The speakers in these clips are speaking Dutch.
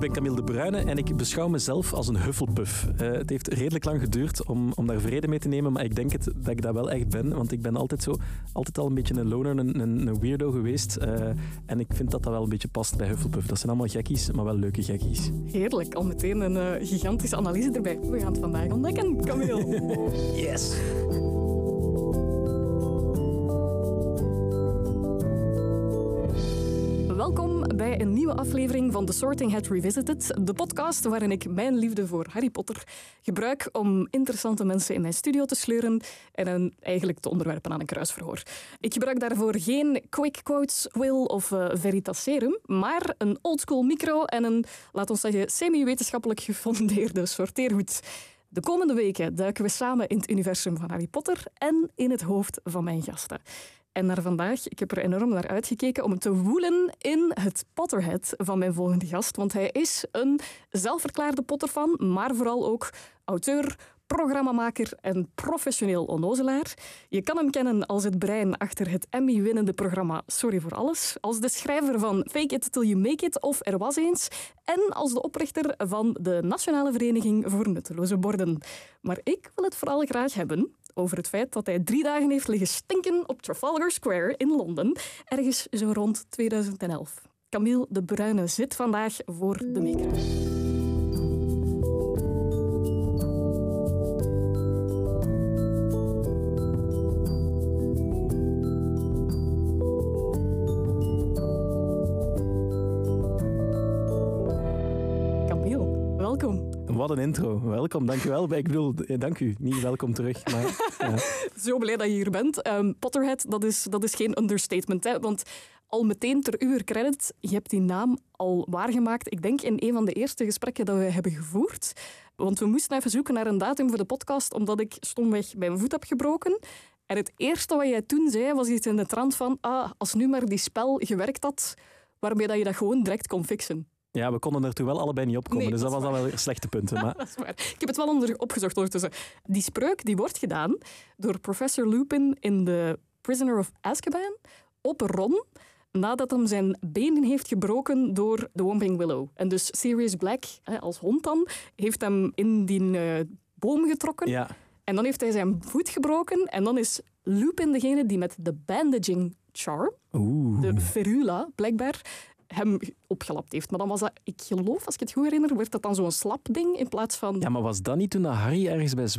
ben Camille de Bruyne en ik beschouw mezelf als een Hufflepuff. Uh, het heeft redelijk lang geduurd om, om daar vrede mee te nemen, maar ik denk het, dat ik dat wel echt ben. Want ik ben altijd, zo, altijd al een beetje een loner, een, een, een weirdo geweest. Uh, en ik vind dat dat wel een beetje past bij Hufflepuff. Dat zijn allemaal gekkies, maar wel leuke gekkies. Heerlijk, al meteen een uh, gigantische analyse erbij. We gaan het vandaag ontdekken, Camille. yes! Een nieuwe aflevering van The Sorting Hat Revisited, de podcast waarin ik mijn liefde voor Harry Potter gebruik om interessante mensen in mijn studio te sleuren en hen eigenlijk te onderwerpen aan een kruisverhoor. Ik gebruik daarvoor geen quick quotes, will of uh, veritaserum, maar een oldschool micro en een, laat ons zeggen, semi-wetenschappelijk gefundeerde sorteerhoed. De komende weken duiken we samen in het universum van Harry Potter en in het hoofd van mijn gasten. En naar vandaag, ik heb er enorm naar uitgekeken om te woelen in het Potterhead van mijn volgende gast. Want hij is een zelfverklaarde Potterfan, maar vooral ook auteur, programmamaker en professioneel onnozelaar. Je kan hem kennen als het brein achter het Emmy-winnende programma Sorry voor Alles, als de schrijver van Fake It Till You Make It of Er Was Eens en als de oprichter van de Nationale Vereniging voor Nutteloze Borden. Maar ik wil het vooral graag hebben over het feit dat hij drie dagen heeft liggen stinken op Trafalgar Square in Londen, ergens zo rond 2011. Camille de Bruyne zit vandaag voor de maker. Een intro. Welkom, dankjewel. Ik bedoel, eh, dank u. Niet welkom terug. Maar. Zo blij dat je hier bent. Um, Potterhead, dat is, dat is geen understatement. Hè? Want al meteen ter uw credit, je hebt die naam al waargemaakt. Ik denk in een van de eerste gesprekken dat we hebben gevoerd. Want we moesten even zoeken naar een datum voor de podcast, omdat ik stomweg mijn voet heb gebroken. En het eerste wat jij toen zei, was iets in de trant van ah, als nu maar die spel gewerkt had, waarmee dat je dat gewoon direct kon fixen. Ja, we konden er toen wel allebei niet opkomen, Nee, dus dat dat was dan wel slechte punten. Maar Dat is waar. Ik heb het wel onder, opgezocht ondertussen. Die spreuk die wordt gedaan door professor Lupin in The Prisoner of Azkaban op Ron nadat hem zijn benen heeft gebroken door de Whomping Willow. En dus Sirius Black, hè, als hond dan, heeft hem in die eh, boom getrokken. ja, En dan heeft hij zijn voet gebroken. En dan is Lupin degene die met de bandaging charm, oeh. de ferula blijkbaar, hem opgelapt heeft. Maar dan was dat, ik geloof, als ik het goed herinner, werd dat dan zo'n slapding in plaats van... Ja, maar was dat niet toen dat Harry ergens bij ge-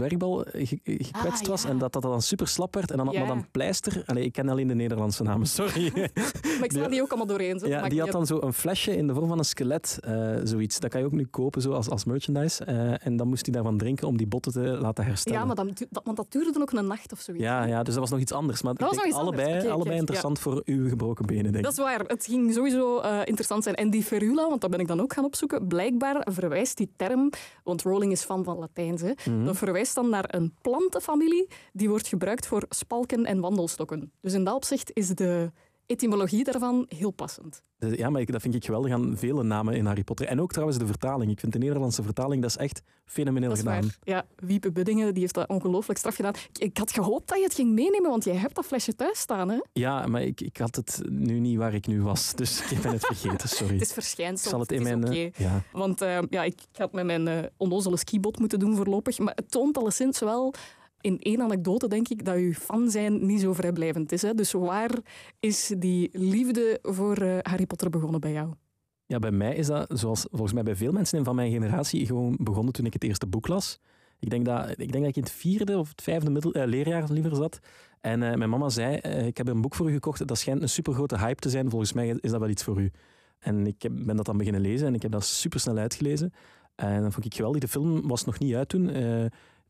ge- gekwetst Ah, was ja. en dat dat dan super slap werd en dan had Ja. Madame Pleister... Allee, ik ken alleen de Nederlandse namen, sorry. Maar ik sla die ook allemaal doorheen. Zo. Ja, die had dan zo een flesje in de vorm van een skelet, eh, zoiets. Dat kan je ook nu kopen zo als, als merchandise. Eh, en dan moest hij daarvan drinken om die botten te laten herstellen. Ja, maar dan, dat, want dat duurde dan ook een nacht of zoiets. ja, ja, dus dat was nog iets anders. Maar Dat ik was denk nog iets anders. allebei, allebei interessant voor uw gebroken benen, denk ik. Dat is waar. Het ging sowieso eh, interessant zijn. En die ferula, want dat ben ik dan ook gaan opzoeken, blijkbaar verwijst die term, want Rowling is fan van Latijns, hè, Mhm. dat verwijst dan naar een plantenfamilie die wordt gebruikt voor spalken en wandelstokken. Dus in dat opzicht is de etymologie daarvan heel passend. Dus Ja, maar ik, dat vind ik geweldig aan vele namen in Harry Potter. En ook trouwens de vertaling. Ik vind de Nederlandse vertaling, dat is echt fenomeneel Dat is gedaan. waar. Ja, Wiepe Buddingen die heeft dat ongelooflijk straf gedaan. Ik, ik had gehoopt dat je het ging meenemen, want jij hebt dat flesje thuis staan. Hè? Ja, maar ik, ik had het nu niet waar ik nu was. Dus ik ben het vergeten, sorry. Het is ik verschijnsel. zal het in is mijn... oké. eh, ja. Want eh, ja, ik het met mijn eh onnozele skibot moeten doen voorlopig. Maar het toont alleszins wel in één anekdote, denk ik, dat je fan zijn niet zo vrijblijvend is. Hè? Dus waar is die liefde voor eh, Harry Potter begonnen bij jou? ja, bij mij is dat, zoals volgens mij bij veel mensen van mijn generatie, gewoon begonnen toen ik het eerste boek las. Ik denk dat ik, denk dat ik in het vierde of het vijfde middel, eh, leerjaar liever zat. En eh, mijn mama zei, ik heb een boek voor u gekocht, dat schijnt een supergrote hype te zijn. Volgens mij is dat wel iets voor u. En ik ben dat dan beginnen lezen en ik heb dat supersnel uitgelezen. En dat vond ik geweldig. De film was nog niet uit toen.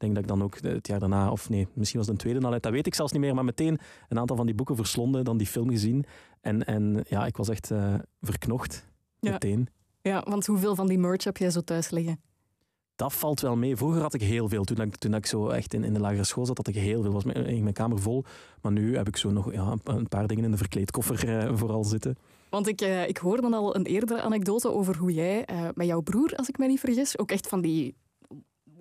Eh, denk dat ik dan ook het jaar daarna, of nee, misschien was het een tweede al uit, dat weet ik zelfs niet meer, maar meteen een aantal van die boeken verslonden, dan die film gezien. En, en ja, ik was echt eh, verknocht. Ja. Meteen. Ja, want hoeveel van die merch heb jij zo thuis liggen? Dat valt wel mee. Vroeger had ik heel veel. Toen ik, toen ik zo echt in, in de lagere school zat, had ik heel veel. Was mijn, in mijn kamer vol. Maar nu heb ik zo nog ja, een- paar dingen in de verkleedkoffer eh, vooral zitten. Want ik, eh, ik hoorde al een eerdere anekdote over hoe jij eh, met jouw broer, als ik mij niet vergis, ook echt van die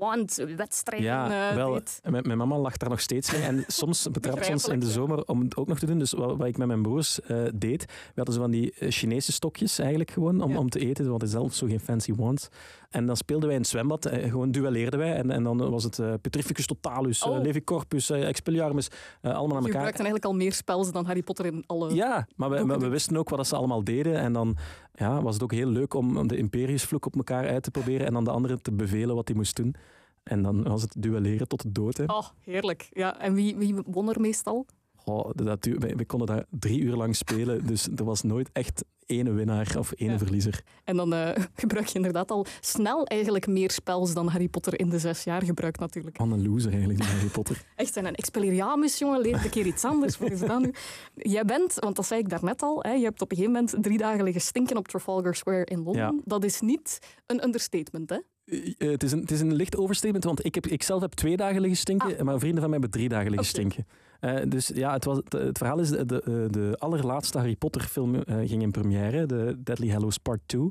wand-wedstrijden Ja, eh, wel, mijn, mijn mama lacht daar nog steeds mee. En soms betrapt ze ons in de zomer om het ook nog te doen. Dus wat, wat ik met mijn broers eh, deed, we hadden zo van die eh, Chinese stokjes eigenlijk gewoon om, Ja. om te eten. We hadden zelf zo geen fancy wands. En dan speelden wij in het zwembad, eh, gewoon duelleerden wij. En, en dan was het eh, Petrificus Totalus, Oh. Levi Corpus, Expelliarmus, allemaal aan Je elkaar. gebruikte eigenlijk al meer spels dan Harry Potter in alle... Ja, maar we, we doen. wisten ook wat ze allemaal deden. En dan ja, was het ook heel leuk om, de Imperiusvloek op elkaar uit te proberen en dan de andere te bevelen wat hij moest doen. En dan was het duelleren tot de dood. Hè. Oh, heerlijk. Ja, en wie, wie won er meestal? Goh, dat, wij konden daar drie uur lang spelen, dus er was nooit echt ene winnaar of ene Ja. verliezer. En dan eh, gebruik je inderdaad al snel eigenlijk meer spels dan Harry Potter in de zes jaar gebruikt natuurlijk. Van een loser eigenlijk, Harry Potter. Echt, en een Expelliarmus, jongen, leer een keer iets anders. Wat is dat nu? Jij bent, want dat zei ik daarnet al, hè, je hebt op een gegeven moment drie dagen liggen stinken op Trafalgar Square in Londen. Ja. Dat is niet een understatement, hè? Eh, eh, het, is een, het is een licht overstatement, want ik, heb, ik zelf heb twee dagen liggen stinken, Ah. maar vrienden van mij hebben drie dagen liggen stinken. Eh, dus ja, het, was, het, het verhaal is, de, de, de allerlaatste Harry Potter film eh, ging in première, de Deadly Hallows Part 2,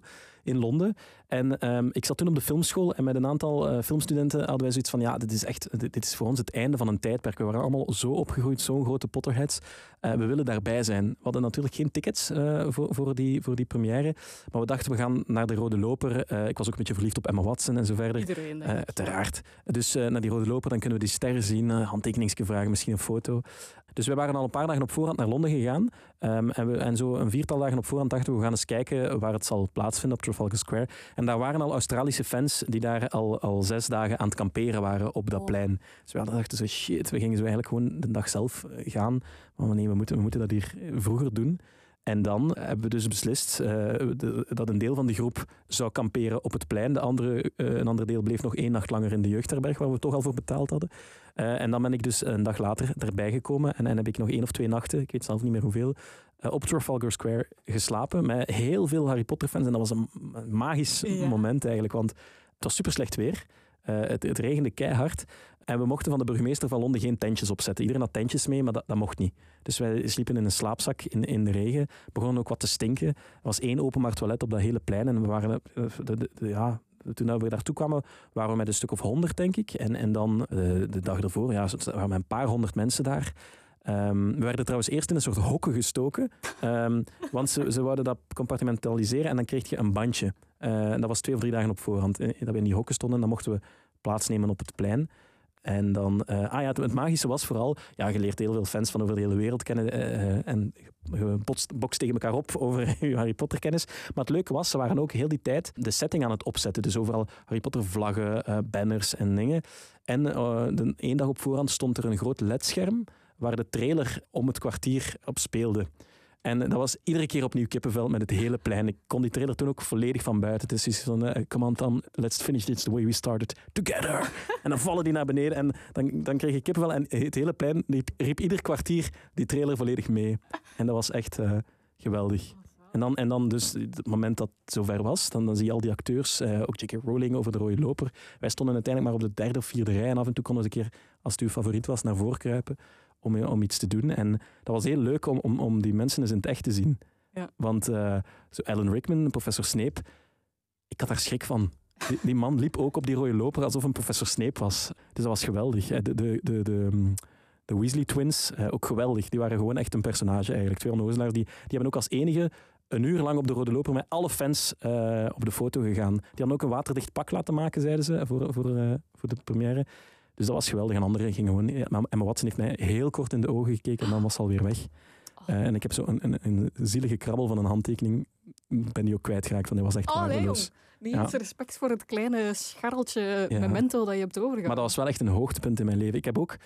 in Londen. En ehm, ik zat toen op de filmschool en met een aantal eh, filmstudenten hadden wij zoiets van, ja, dit is echt, dit, dit is voor ons het einde van een tijdperk. We waren allemaal zo opgegroeid, zo'n grote Potterheads. Eh, we willen daarbij zijn. We hadden natuurlijk geen tickets eh, voor, voor, die, voor die première, maar we dachten, we gaan naar de Rode Loper. Ik was ook een beetje verliefd op Emma Watson en zo verder. Iedereen. Uiteraard. Dus naar die rode loper, dan kunnen we die sterren zien, uh, handtekeningsje vragen, misschien een foto. Dus we waren al een paar dagen op voorhand naar Londen gegaan. Ehm, en, we, en zo een viertal dagen op voorhand dachten we, we gaan eens kijken waar het zal plaatsvinden op Trafalgar Square. En daar waren al Australische fans die daar al, al zes dagen aan het kamperen waren op dat Oh. plein. Dus we dachten zo, shit, we gingen zo eigenlijk gewoon de dag zelf eh, gaan. Maar nee, we moeten, we moeten dat hier vroeger doen. En dan hebben we dus beslist uh, de, dat een deel van die groep zou kamperen op het plein. De andere, uh, een ander deel bleef nog één nacht langer in de jeugdherberg, waar we toch al voor betaald hadden. Uh, en dan ben ik dus een dag later erbij gekomen. En dan heb ik nog één of twee nachten, ik weet zelf niet meer hoeveel, op Trafalgar Square geslapen. Met heel veel Harry Potter fans. En dat was een, een magisch ja. moment eigenlijk, want het was super slecht weer. Uh, het, het, regende keihard. En we mochten van de burgemeester van Londen geen tentjes opzetten. Iedereen had tentjes mee, maar dat, dat mocht niet. Dus wij sliepen in een slaapzak in, in de regen. Begonnen ook wat te stinken. Er was één openbaar toilet op dat hele plein. En we waren, de, ja, toen we daartoe kwamen, waren we met een stuk of honderd, denk ik. En, en dan uh, de dag ervoor, ja, waren we een paar honderd mensen daar. Um, we werden trouwens eerst in een soort hokken gestoken. Um, want ze, ze wouden dat compartimentaliseren en dan kreeg je een bandje. Uh, en dat was twee of drie dagen op voorhand. Dat we in die hokken stonden. Dan mochten we plaatsnemen op het plein. En dan, uh, ah ja, het, magische was vooral, ja, je leert heel veel fans van over de hele wereld kennen uh, en je bokst tegen elkaar op over je Harry Potter kennis. Maar het leuke was, ze waren ook heel die tijd de setting aan het opzetten. Dus overal Harry Potter vlaggen, banners en dingen. En één dag op voorhand stond er een groot ledscherm waar de trailer om het kwartier op speelde. En dat was iedere keer opnieuw kippenvel met het hele plein. Ik kon die trailer toen ook volledig van buiten. Het is iets van, uh, come on Tom, let's finish this the way we started, together. en dan vallen die naar beneden en dan, dan kreeg ik kippenvel. En het hele plein riep, riep ieder kwartier die trailer volledig mee. En dat was echt uh, geweldig. En dan, en dan dus, het moment dat het zover was, dan, dan zie je al die acteurs, uh, ook J.K. Rowling over de rode loper. Wij stonden uiteindelijk maar op de derde of vierde rij en af en toe konden we een keer, als het uw favoriet was, naar voren kruipen om, om iets te doen. En dat was heel leuk om, om, om die mensen eens in het echt te zien. Ja. Want uh, zo Alan Rickman, professor Snape, ik had daar schrik van. Die, die, man liep ook op die rode loper alsof een professor Snape was. Dus dat was geweldig. De, de, de, de, de Weasley twins, uh, ook geweldig. Die waren gewoon echt een personage eigenlijk. Twee onnozelaars, die, die hebben ook als enige een uur lang op de rode loper met alle fans uh, op de foto gegaan. Die hadden ook een waterdicht pak laten maken, zeiden ze, voor, voor, uh, voor de première. Dus dat was geweldig. En anderen gingen gewoon... Emma Watson heeft mij heel kort in de ogen gekeken en dan was ze alweer weg. Uh, en ik heb zo een, een, een, zielige krabbel van een handtekening. Ben die ook kwijtgeraakt, want die was echt oh, waardeloos. Nee, Niet ja. respect voor het kleine scharreltje ja. memento dat je hebt overgehouden. Maar dat was wel echt een hoogtepunt in mijn leven. Ik heb ook...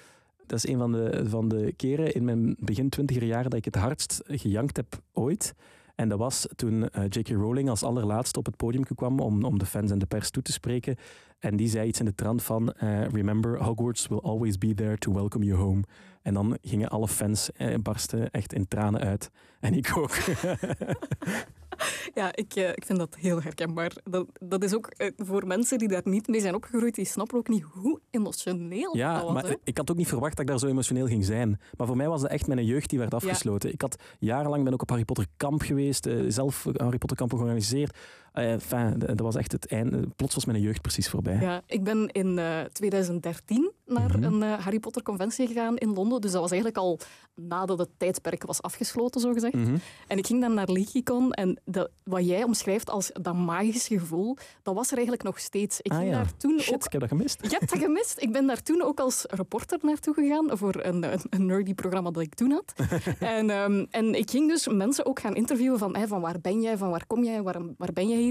Dat is een van de, van de keren in mijn begin twintiger jaren dat ik het hardst gejankt heb ooit. En dat was toen uh, J.K. Rowling als allerlaatste op het podium kwam om, om de fans en de pers toe te spreken. En die zei iets in de trant van: uh, Remember, Hogwarts will always be there to welcome you home. En dan gingen alle fans eh, barsten echt in tranen uit. En ik ook. Ja, ik, uh, ik vind dat heel herkenbaar. Dat, dat is ook uh, voor mensen die daar niet mee zijn opgegroeid, die snappen ook niet hoe emotioneel ja, dat was. maar hè. ik had ook niet verwacht dat ik daar zo emotioneel ging zijn. Maar voor mij was dat echt mijn jeugd die werd afgesloten. Ik had jarenlang ben ook op Harry Potter kamp geweest, uh, zelf Harry Potter kamp georganiseerd. Enfin, dat was echt het einde. Plots was mijn jeugd precies voorbij. Ja, ik ben in 2013 naar Mhm. een Harry Potter conventie gegaan in Londen. Dus dat was eigenlijk al nadat het tijdperk was afgesloten, zogezegd. Mhm. En ik ging dan naar Leakycon en de, wat jij omschrijft als dat magische gevoel, dat was er eigenlijk nog steeds. Ik Ah, ging ja. daar toen Shit, ook... ik heb dat gemist. Je hebt dat gemist. Ik ben daar toen ook als reporter naartoe gegaan voor een, een, een nerdy programma dat ik toen had. en, ehm, en ik ging dus mensen ook gaan interviewen van, hey, van waar ben jij, van waar kom jij, waar, waar ben jij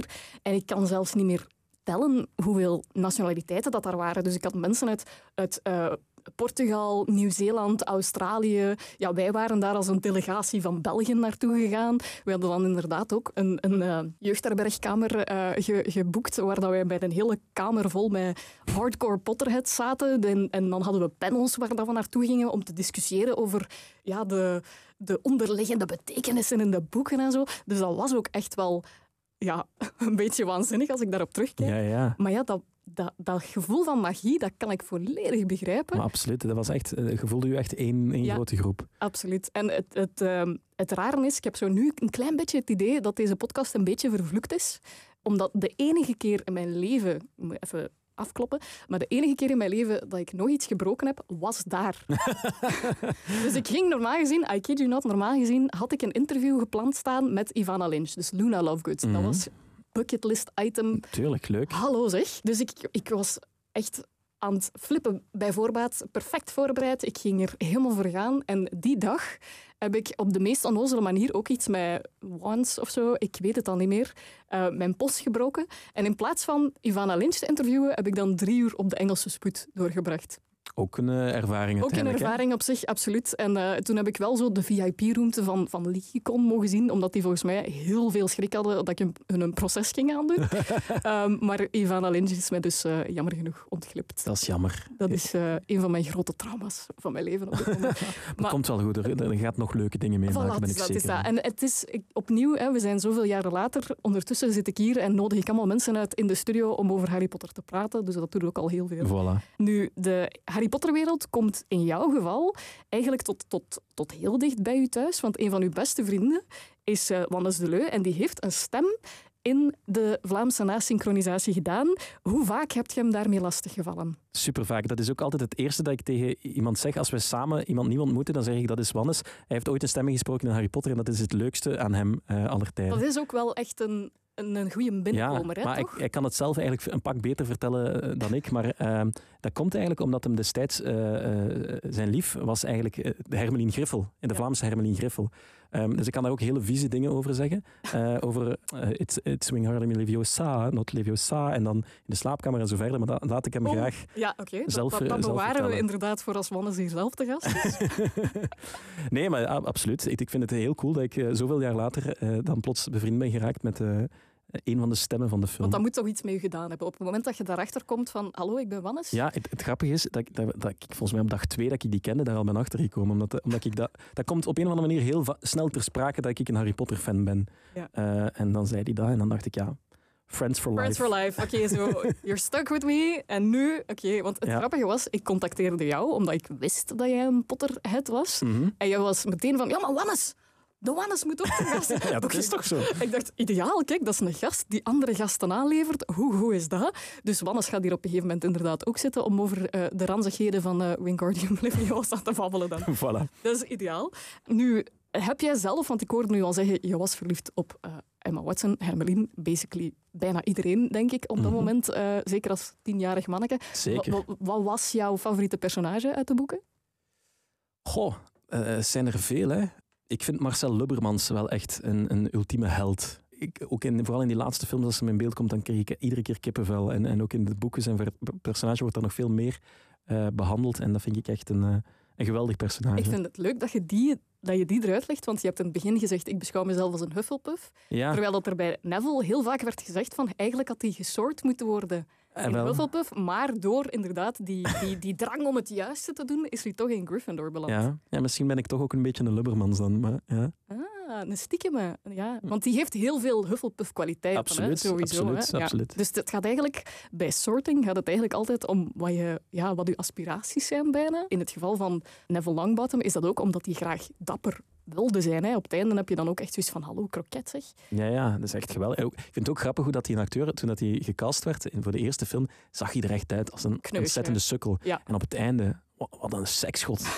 En ik kan zelfs niet meer tellen hoeveel nationaliteiten dat daar waren. Dus ik had mensen uit, uit eh, Portugal, Nieuw-Zeeland, Australië. Ja, wij waren daar als een delegatie van België naartoe gegaan. We hadden dan inderdaad ook een, een uh, jeugdherbergkamer ge, geboekt, waar dat wij bij een hele kamer vol met hardcore Potterheads zaten. En, en dan hadden we panels waar dat we naartoe gingen om te discussiëren over ja, de, de onderliggende betekenissen in de boeken en zo. Dus dat was ook echt wel ja, een beetje waanzinnig als ik daarop terugkijk. Ja, ja. Maar ja, dat, dat, dat gevoel van magie, dat kan ik volledig begrijpen. Maar absoluut, dat was echt, je voelde je echt één, één Ja. grote groep. Absoluut. En het, het, um, het rare is, ik heb zo nu een klein beetje het idee dat deze podcast een beetje vervloekt is. Omdat de enige keer in mijn leven, even afkloppen, maar de enige keer in mijn leven dat ik nog iets gebroken heb, was daar. dus ik ging normaal gezien, I kid you not, normaal gezien had ik een interview gepland staan met Ivana Lynch, dus Luna Lovegood. Mhm. Dat was bucketlist item Tuurlijk, leuk. Hallo zeg. Dus ik, ik was echt aan het flippen bij voorbaat, perfect voorbereid. Ik ging er helemaal voor gaan. En die dag heb ik op de meest onnozele manier ook iets met wands of zo, ik weet het al niet meer, uh, mijn post gebroken. En in plaats van Ivana Lynch te interviewen, heb ik dan drie uur op de Engelse spoed doorgebracht. Ook een uh, ervaring Ook een ervaring hè? op zich, absoluut. En uh, toen heb ik wel zo de VIP-roomte van, van Leakycon mogen zien, omdat die volgens mij heel veel schrik hadden dat ik hun een, een proces ging aandoen. um, maar Ivana Lynch is mij dus uh, jammer genoeg ontglipt. Dat is jammer. Dat is uh, een van mijn grote trauma's van mijn leven op dit moment. maar komt wel goed, er, er, gaat nog leuke dingen mee voilà, maken, ben ik dat zeker. Is dat. En het is ik, opnieuw, hè, we zijn zoveel jaren later, ondertussen zit ik hier en nodig ik allemaal mensen uit in de studio om over Harry Potter te praten, dus dat doet ook al heel veel. Voilà. Nu, de Harry Potter-wereld komt in jouw geval eigenlijk tot, tot, tot heel dicht bij u thuis. Want een van uw beste vrienden is uh, Wannes Deleu en die heeft een stem in de Vlaamse nasynchronisatie gedaan. Hoe vaak heb je hem daarmee lastiggevallen? Super vaak. Dat is ook altijd het eerste dat ik tegen iemand zeg. Als we samen iemand nieuw ontmoeten, dan zeg ik dat is Wannes. Hij heeft ooit een stemming gesproken in Harry Potter en dat is het leukste aan hem uh, aller tijden. Dat is ook wel echt een, een, een goede binnenkomer, ja, hè, maar toch? Ik, hij kan het zelf eigenlijk een pak beter vertellen uh, dan ik. Maar uh, dat komt eigenlijk omdat hem destijds... Uh, zijn lief was eigenlijk de Hermelien Griffel. In de ja. Vlaamse Hermelien Griffel. Um, dus ik kan daar ook hele vieze dingen over zeggen. Uh, over uh, it's, it's swing hard Leviosa, not Leviosa. En dan in de slaapkamer en zo verder. Maar dat laat ik hem oh, graag ja, okay. zelf dat, dat, dat bewaren we inderdaad voor als Wannes hier zelf te gast is. nee, maar uh, absoluut. Ik, ik, vind het heel cool dat ik zoveel jaar later dan plots bevriend ben geraakt met een van de stemmen van de film. Want dat moet toch iets mee gedaan hebben. Op het moment dat je daarachter komt van hallo, ik ben Wannes. Ja, het, het grappige is dat, dat, dat, ik volgens mij op dag twee dat ik die kende, daar al ben achtergekomen. Omdat, omdat ik dat, dat komt op een of andere manier heel snel ter sprake dat ik een Harry Potter fan ben. Ja. Uh, en dan zei hij dat en dan dacht ik ja, Friends for Friends life. for life. Oké, okay, zo. So you're stuck with me. En nu, oké, okay, want het ja. grappige was, ik contacteerde jou omdat ik wist dat jij een Potterhead was. Mm -hmm. En jij was meteen van, ja, maar Wannes, de Wannes moet ook te gast zijn. ja, dat okay. is toch zo? Ik dacht, ideaal, kijk, dat is een gast die andere gasten aanlevert. Hoe goed is dat? Dus Wannes gaat hier op een gegeven moment inderdaad ook zitten om over uh, de ranzigheden van uh, Wingardium Leviosa te babbelen dan. voilà. Dat is ideaal. Nu, heb jij zelf, want ik hoorde nu al zeggen, je was verliefd op uh, Emma Watson, Hermeline, basically bijna iedereen, denk ik, op dat mm -hmm. moment. Uh, zeker als tienjarig manneke. Zeker. Wat, wat was jouw favoriete personage uit de boeken? Goh, uh, zijn er veel, hè. Ik vind Marcel Lubbermans wel echt een, een ultieme held. Ik, ook in, vooral in die laatste films, als ze in beeld komt, dan kreeg ik iedere keer kippenvel. En, en ook in de boeken, zijn personage wordt daar nog veel meer uh, behandeld. En dat vind ik echt een, uh, een geweldig personage. Ik vind het leuk dat je, die, dat je die eruit legt, want je hebt in het begin gezegd, ik beschouw mezelf als een Hufflepuff. Ja. Terwijl dat er bij Neville heel vaak werd gezegd van, eigenlijk had hij gesoord moeten worden in Hufflepuff, maar door inderdaad die, die, die drang om het juiste te doen, is hij toch in Gryffindor beland. Ja, ja misschien ben ik toch ook een beetje een Lubbermans dan. Maar, ja. Ah, een stiekeme. Ja. Want die heeft heel veel Hufflepuff-kwaliteiten. Absoluut, hè, sowieso, absoluut, hè. Ja. absoluut. Dus het gaat eigenlijk, bij sorting gaat het eigenlijk altijd om wat je, ja, wat je aspiraties zijn bijna. In het geval van Neville Longbottom is dat ook omdat hij graag dapper wilde zijn. Hè. Op het einde heb je dan ook echt zoiets van, hallo, kroket zeg. Ja, ja, dat is echt geweldig. Ik vind het ook grappig hoe dat die acteur, toen dat hij gecast werd voor de eerste film, zag hij er echt uit als een ontzettende sukkel. Ja. En op het einde, wa- wat een seksschot.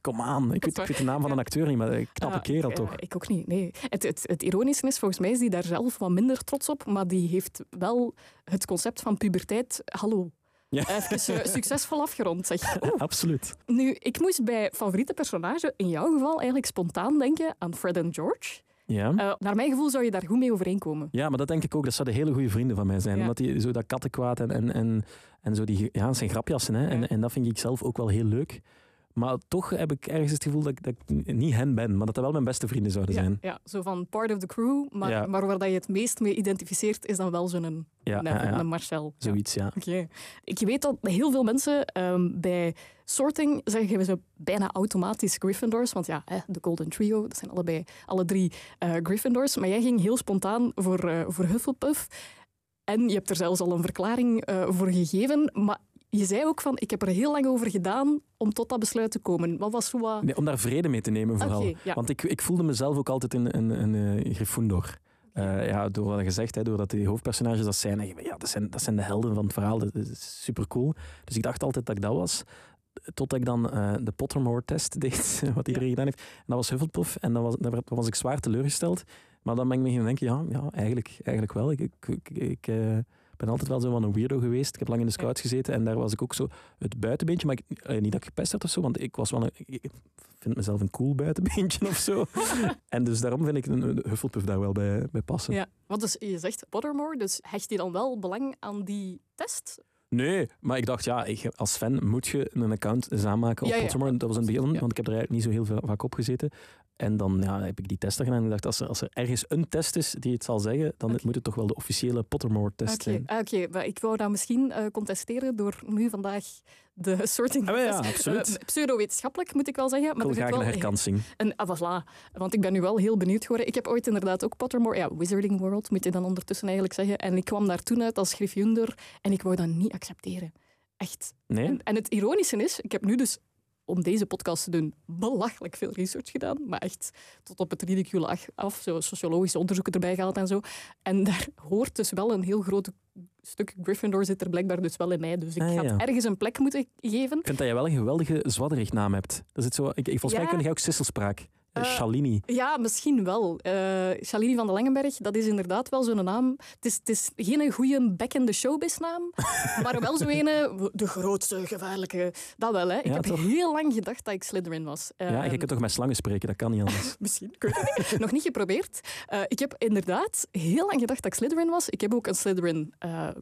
Kom aan, ik weet, ik weet de naam van een acteur niet, maar een knappe Ah, kerel toch? Ik ook niet, nee. Het, het, het ironische is, volgens mij is die daar zelf wat minder trots op, maar die heeft wel het concept van puberteit, hallo, Ja. even eh, succesvol afgerond. Zeg. Oeh. Absoluut. Nu, ik moest bij favoriete personage in jouw geval eigenlijk spontaan denken aan Fred en George. Ja. Eh, naar mijn gevoel zou je daar goed mee overeenkomen. Ja, maar dat denk ik ook. Dat zouden hele goede vrienden van mij zijn. Ja. Omdat die zo dat kattenkwaad en, en, en, en zo die... Ja, zijn grapjassen. Hè? En, en dat vind ik zelf ook wel heel leuk. Maar toch heb ik ergens het gevoel dat, ik- dat ik niet hen ben, maar dat dat wel mijn beste vrienden zouden Ja, zijn. ja, zo van part of the crew, maar, Ja. maar waar dat je het meest mee identificeert is dan wel zo'n Ja, ja, een Marcel. Zoiets, ja. Oké. Ik weet dat heel veel mensen ehm, bij sorting zeggen ze bijna automatisch Gryffindors. Want ja, hè, de Golden Trio, dat zijn allebei alle drie eh, Gryffindors. Maar jij ging heel spontaan voor, eh, voor Hufflepuff. En je hebt er zelfs al een verklaring eh, voor gegeven. Maar je zei ook van, ik heb er heel lang over gedaan om tot dat besluit te komen. Wat was zo wat... Nee, om daar vrede mee te nemen vooral. Ja. Want ik, ik voelde mezelf ook altijd een, een, een, eh, Gryffindor. Eh, ja, door wat je zegt, hè, doordat die hoofdpersonages dat zijn, ja, dat zijn, dat zijn de helden van het verhaal. Dat is super cool. Dus ik dacht altijd dat ik dat was. Totdat ik dan eh, de Pottermore-test deed, wat iedereen gedaan heeft. En dat was Hufflepuff. En dan was, was ik zwaar teleurgesteld. Maar dan ben ik me gaan denken, ja, ja eigenlijk, eigenlijk wel. Ik, ik, ik, ik, ben altijd wel zo van een weirdo geweest. Ik heb lang in de scouts gezeten en daar was ik ook zo het buitenbeentje. Maar ik, eh, niet dat ik gepest werd of zo, want ik was wel een, ik vind mezelf een cool buitenbeentje of zo. en dus daarom vind ik een, een Hufflepuff daar wel bij, bij passen. Ja, want dus je zegt Pottermore, dus hecht je dan wel belang aan die test? Nee, maar ik dacht, ja, ik, als fan moet je een account eens aanmaken op Ja, ja. Pottermore. Dat was in het begin, want ik heb er eigenlijk niet zo heel veel, vaak op gezeten. En dan ja, heb ik die test gedaan en ik dacht, als er, als er ergens een test is die het zal zeggen, dan moet het toch wel de officiële Pottermore-test zijn. oké, maar ik wou dat misschien eh, contesteren door nu vandaag de sorting Ah, ja, absoluut. eh, pseudo-wetenschappelijk moet ik wel zeggen. Ik Maar wil zit graag wel een herkansing. een, ah, voilà. Want ik ben nu wel heel benieuwd geworden. Ik heb ooit inderdaad ook Pottermore, ja, Wizarding World moet je dan ondertussen eigenlijk zeggen. En ik kwam daar toen uit als Gryffindor en ik wou dat niet accepteren. Echt. Nee? En, en het ironische is, ik heb nu dus om deze podcast te doen belachelijk veel research gedaan, maar echt tot op het ridicule af, zo sociologische onderzoeken erbij gehaald en zo. En daar hoort dus wel een heel groot stuk Gryffindor zit er blijkbaar dus wel in mij. Dus ik Ah, ga het ergens een plek moeten geven. Ik vind dat je wel een geweldige zwadderignaam hebt. Dat is het zo, ik, ik- volgens mij Ja. kun je ook Sisselspraak. Eh, Eh, Shalini. Ja, misschien wel. Eh Shalini van de Langenberg, dat is inderdaad wel zo'n naam. Het is, het is geen goede back-in-the showbiz naam, maar wel zo ene, de grootste, gevaarlijke. Dat wel, hè. Ik Ja, heb toch? heel lang gedacht dat ik Slytherin was. ja, en je kunt toch met slangen spreken, dat kan niet anders. Misschien, ik weet het niet. Nog niet geprobeerd. Ik heb inderdaad heel lang gedacht dat ik Slytherin was. Ik heb ook een Slytherin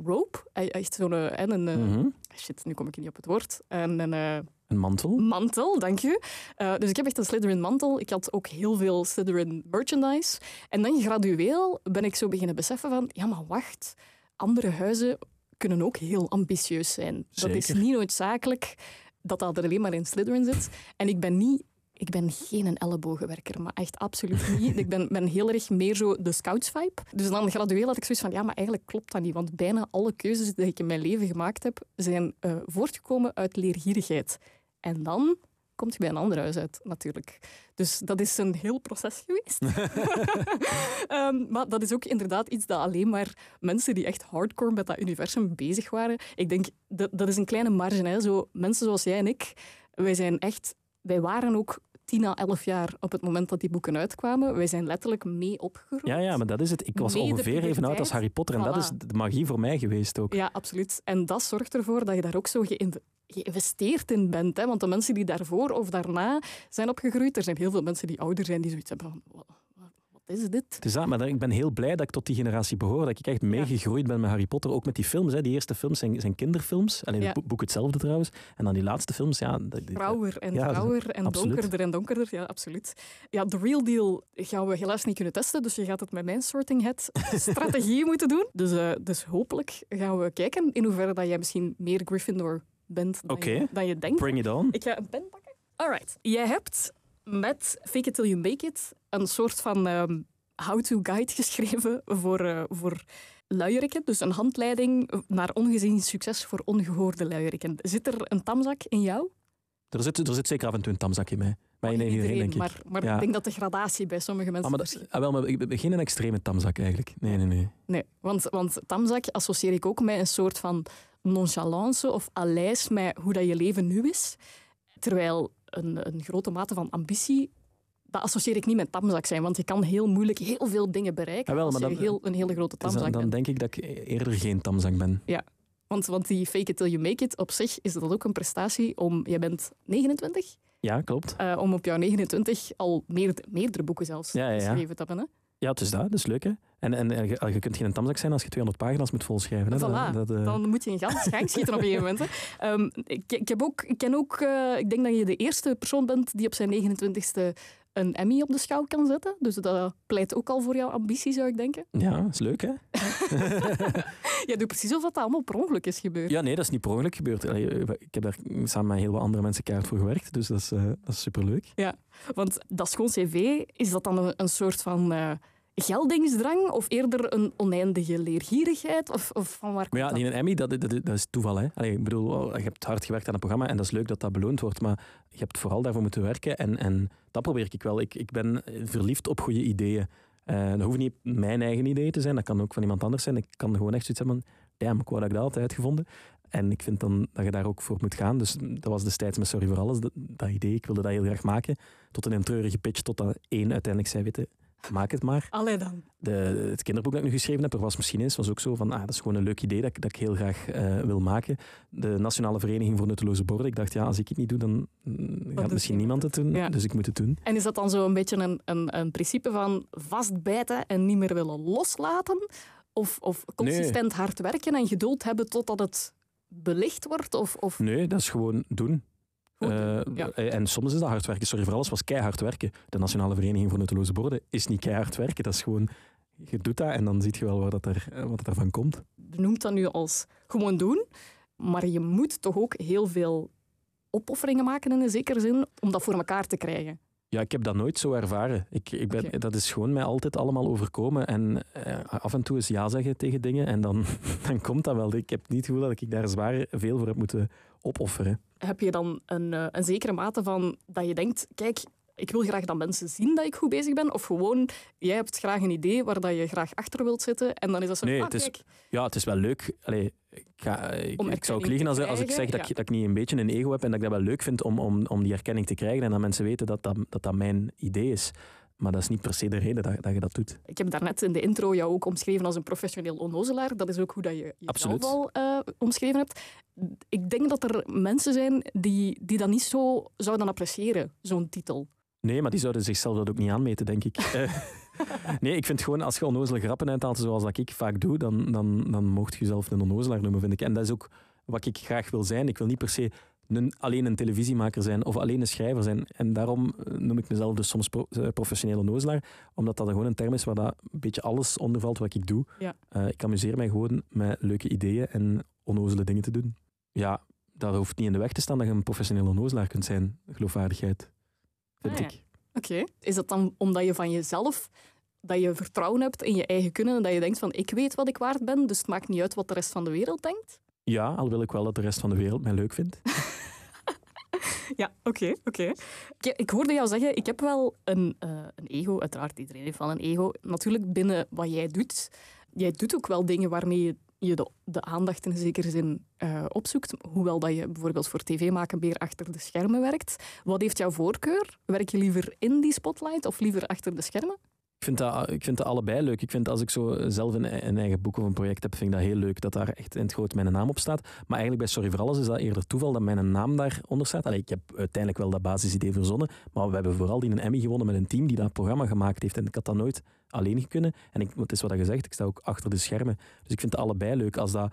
rope. Echt zo'n... en een... Mhm. Shit, nu kom ik niet op het woord. En een Een mantel. mantel, dank je. Eh, dus ik heb echt een Slytherin mantel. Ik had ook heel veel Slytherin merchandise. En dan gradueel ben ik zo beginnen beseffen van... Ja, maar wacht. Andere huizen kunnen ook heel ambitieus zijn. Dat is niet noodzakelijk dat dat er alleen maar in Slytherin zit. En ik ben niet... Ik ben geen een ellebogenwerker, maar echt absoluut niet. Ik ben, ben heel erg meer zo de scouts-vibe. Dus dan gradueel had ik zoiets van, ja, maar eigenlijk klopt dat niet. Want bijna alle keuzes die ik in mijn leven gemaakt heb, zijn eh, voortgekomen uit leergierigheid. En dan komt je bij een ander huis uit, natuurlijk. Dus dat is een heel proces geweest. Ehm, maar dat is ook inderdaad iets dat alleen maar mensen die echt hardcore met dat universum bezig waren. Ik denk, dat, dat is een kleine marge. Hè. Zo, mensen zoals jij en ik, wij zijn echt... Wij waren ook 10 à 11 jaar op het moment dat die boeken uitkwamen. Wij zijn letterlijk mee opgegroeid. Ja, ja, maar dat is het. Ik was ongeveer even oud als. Harry Potter. En dat is de magie voor mij geweest ook. Ja, absoluut. En dat zorgt ervoor dat je daar ook zo geïnv- geïnvesteerd in bent. Hè? Want de mensen die daarvoor of daarna zijn opgegroeid, er zijn heel veel mensen die ouder zijn, die zoiets hebben van... "Wa- wa- Wat is dit? Het is dat, maar ik ben heel blij dat ik tot die generatie behoor. Dat ik echt meegegroeid ben met Harry Potter. Ook met die films. Hè. Die eerste films zijn, zijn kinderfilms. Alleen het boek, hetzelfde trouwens. En dan die laatste films, ja... Rauwer en rauwer en absoluut. donkerder en donkerder. Ja, absoluut. Ja, de real deal gaan we helaas niet kunnen testen, dus je gaat het met mijn sorting hat strategie moeten doen. Dus, eh, dus hopelijk gaan we kijken in hoeverre dat jij misschien meer Gryffindor bent dan, je, dan je denkt. Bring it on. Ik ga een pen pakken. Alright. Jij hebt met Fake It Till You Make It een soort van ehm, how-to guide geschreven voor, uh, voor luieriken. Dus een handleiding naar ongezien succes voor ongehoorde luieriken. Zit er een tamzak in jou? Er zit, er zit zeker af en toe een tamzak in mij. Maar in iedereen, denk ik. Maar, maar ik denk dat de gradatie bij sommige mensen... Ah, maar dat, ah, wel, maar ik ben geen extreme tamzak eigenlijk. Nee, nee, nee. Nee, want, want tamzak associeer ik ook met een soort van nonchalance of aleis met hoe dat je leven nu is. Terwijl een, een grote mate van ambitie dat associeer ik niet met tamzak zijn, want je kan heel moeilijk heel veel dingen bereiken ah, wel, als je dan, heel, een hele grote tamzak dan, dan denk ik dat ik eerder geen tamzak ben. Ja, want, want die fake it till you make it, op zich is dat ook een prestatie om... Jij bent 29? Ja, klopt. Uh, om op jouw 29 al meer, meerdere boeken zelfs ja, ja, ja. geschreven te hebben. Hè? Ja, het is dat. Dat is leuk, hè? En, en, en je, je, kunt geen tamzak zijn als je 200 pagina's moet volschrijven. Hè? Voilà, dat, dat, uh... dan moet je een gans gang schieten op een gegeven moment. Um, ik, ik, heb ook, ik ken ook... Uh, ik denk dat je de eerste persoon bent die op zijn 29ste een Emmy op de schouw kan zetten. Dus dat pleit ook al voor jouw ambitie, zou ik denken. Ja, dat is leuk, hè? Je doet precies of dat allemaal per ongeluk is gebeurd. Ja, nee, dat is niet per ongeluk gebeurd. Ik heb daar samen met heel wat andere mensen kaart voor gewerkt, dus dat is, uh, dat is superleuk. Ja, want dat schoon cv, is dat dan een, soort van... Uh, geldingsdrang of eerder een oneindige leergierigheid? Of, of van waar maar ja, die een Emmy, dat, dat, dat, is toeval. Hè? Allee, ik bedoel, je hebt hard gewerkt aan het programma en dat is leuk dat dat beloond wordt, maar je hebt vooral daarvoor moeten werken en, en dat probeer ik wel. Ik, ik ben verliefd op goede ideeën. Uh, dat hoeft niet mijn eigen idee te zijn, dat kan ook van iemand anders zijn. Ik kan gewoon echt zoiets hebben van, damn, ik wou dat ik dat altijd uitgevonden. En ik vind dan dat je daar ook voor moet gaan. Dus dat was destijds met Sorry voor Alles, dat, dat idee. Ik wilde dat heel graag maken. Tot een treurige pitch, tot dat één uiteindelijk zei, weten maak het maar. Allee dan. De, het kinderboek dat ik nu geschreven heb, er was misschien eens, was ook zo van, ah, dat is gewoon een leuk idee dat, dat ik heel graag uh, wil maken. De Nationale Vereniging voor Nutteloze Borden, ik dacht, ja, als ik het niet doe, dan mm, gaat misschien niemand het doen, ja. dus ik moet het doen. En is dat dan zo een beetje een, een, een principe van vastbijten en niet meer willen loslaten? Of, of consistent hard werken en geduld hebben totdat het belicht wordt? Of, of... Nee, dat is gewoon doen. Uh, En soms is dat hard werken. Sorry voor alles, was keihard werken. De Nationale Vereniging voor Nutteloze Borden is niet keihard werken. Dat is gewoon, je doet dat en dan zie je wel wat, dat er, wat er ervan komt. Je noemt dat nu als gewoon doen, maar je moet toch ook heel veel opofferingen maken in een zekere zin om dat voor elkaar te krijgen. Ja, ik heb dat nooit zo ervaren. Ik, ik ben, Dat is gewoon mij altijd allemaal overkomen. En eh, af en toe eens ja zeggen tegen dingen en dan, dan komt dat wel. Ik heb niet het gevoel dat ik daar zwaar veel voor heb moeten opofferen. Heb je dan een, uh, een zekere mate van dat je denkt, kijk, ik wil graag dat mensen zien dat ik goed bezig ben? Of gewoon, jij hebt graag een idee waar dat je graag achter wilt zitten en dan is dat zo, nee, ah, het is, Ja, het is wel leuk. Allee, ik, ga, ik, ik, zou ook liegen als, als ik zeg dat, ik, dat ik niet een beetje een ego heb en dat ik dat wel leuk vind om, om, om die erkenning te krijgen en dat mensen weten dat dat, dat, dat mijn idee is. Maar dat is niet per se de reden dat, dat je dat doet. Ik heb daarnet in de intro jou ook omschreven als een professioneel onnozelaar. Dat is ook hoe dat je jezelf al uh, omschreven hebt. Ik denk dat er mensen zijn die, die dat niet zo zouden appreciëren, zo'n titel. Nee, maar die zouden zichzelf dat ook niet aanmeten, denk ik. Eh, nee, ik vind gewoon, als je onnozele grappen uithaalt, zoals dat ik vaak doe, dan, dan, dan mocht je jezelf een onnozelaar noemen, vind ik. En dat is ook wat ik graag wil zijn. Ik wil niet per se alleen een televisiemaker zijn of alleen een schrijver zijn. En daarom eh, noem ik mezelf dus soms pro, uh, professionele nozelaar, omdat dat gewoon een term is waar dat een beetje alles onder valt wat ik doe. Ja. Uh, ik amuseer mij gewoon met leuke ideeën en onnozele dingen te doen. Ja, dat hoeft niet in de weg te staan dat je een professionele onnozelaar kunt zijn, geloofwaardigheid, vind ah, ik. Oké. Is dat dan omdat je van jezelf dat je vertrouwen hebt in je eigen kunnen en dat je denkt van ik weet wat ik waard ben, dus het maakt niet uit wat de rest van de wereld denkt? Ja, al wil ik wel dat de rest van de wereld mij leuk vindt. ja, oké, oké. Ik hoorde jou zeggen, ik heb wel een, uh, een ego. Uiteraard, iedereen heeft wel een ego. Natuurlijk binnen wat jij doet. Jij doet ook wel dingen waarmee je de, de aandacht in zekere zin uh, opzoekt. Hoewel dat je bijvoorbeeld voor tv maken meer achter de schermen werkt. Wat heeft jouw voorkeur? Werk je liever in die spotlight of liever achter de schermen? Ik vind, dat, ik vind dat allebei leuk. Ik vind als ik zo zelf een, een, eigen boek of een project heb, vind ik dat heel leuk dat daar echt in het groot mijn naam op staat. Maar eigenlijk bij Sorry voor Alles is dat eerder toeval dat mijn naam daaronder staat. Allee, ik heb uiteindelijk wel dat basisidee verzonnen, maar we hebben vooral die een Emmy gewonnen met een team die dat programma gemaakt heeft. En ik had dat nooit alleen kunnen. En ik, het is wat je gezegd, ik sta ook achter de schermen. Dus ik vind het allebei leuk. Als dat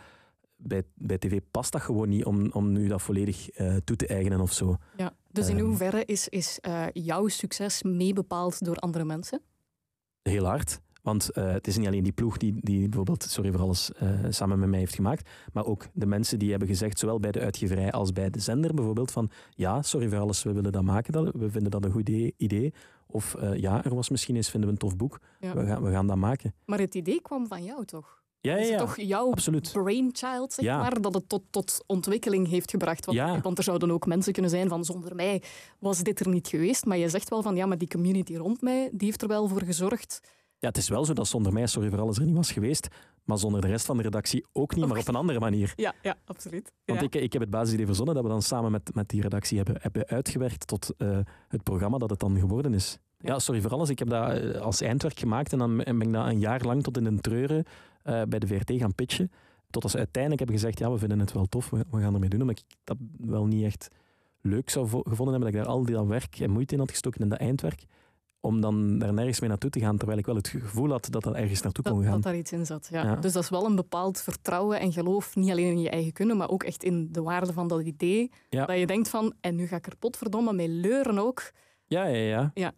bij, bij tv past dat gewoon niet om, om nu dat volledig uh, toe te eigenen of zo. Ja, dus in ehm. hoeverre is, is uh, jouw succes meebepaald door andere mensen? Heel hard. Want uh, het is niet alleen die ploeg die, die bijvoorbeeld Sorry voor Alles uh, samen met mij heeft gemaakt, maar ook de mensen die hebben gezegd, zowel bij de uitgeverij als bij de zender bijvoorbeeld, van ja, Sorry voor Alles, we willen dat maken, dat, we vinden dat een goed idee. Of uh, ja, er was misschien eens, vinden we een tof boek, ja. we, gaan, we gaan dat maken. Maar het idee kwam van jou toch? Ja, ja, ja. Is toch jouw absoluut. brainchild, zeg maar, dat het tot, tot ontwikkeling heeft gebracht? Want, er zouden ook mensen kunnen zijn van zonder mij was dit er niet geweest. Maar je zegt wel van ja, maar die community rond mij, die heeft er wel voor gezorgd. Ja, het is wel zo dat zonder mij Sorry voor Alles er niet was geweest. Maar zonder de rest van de redactie ook niet, maar op een andere manier. Ja, ja absoluut. Want ik, ik heb het basisidee verzonnen dat we dan samen met, met die redactie hebben, hebben uitgewerkt tot uh, het programma dat het dan geworden is. Ja, sorry voor alles. Ik heb dat als eindwerk gemaakt en dan ben ik dat een jaar lang tot in een treuren uh, bij de VRT gaan pitchen. Tot als uiteindelijk hebben gezegd, ja, we vinden het wel tof, we, we gaan ermee doen. Omdat ik dat wel niet echt leuk zou gevonden hebben, dat ik daar al die werk en moeite in had gestoken in dat eindwerk. Om dan daar nergens mee naartoe te gaan, terwijl ik wel het gevoel had dat dat ergens naartoe dat, kon gaan. Dat daar iets in zat, ja. ja. Dus dat is wel een bepaald vertrouwen en geloof, niet alleen in je eigen kunnen, maar ook echt in de waarde van dat idee. Ja. Dat je denkt van, en nu ga ik er potverdomme mee leuren ook. Ja, ja, ja. ja.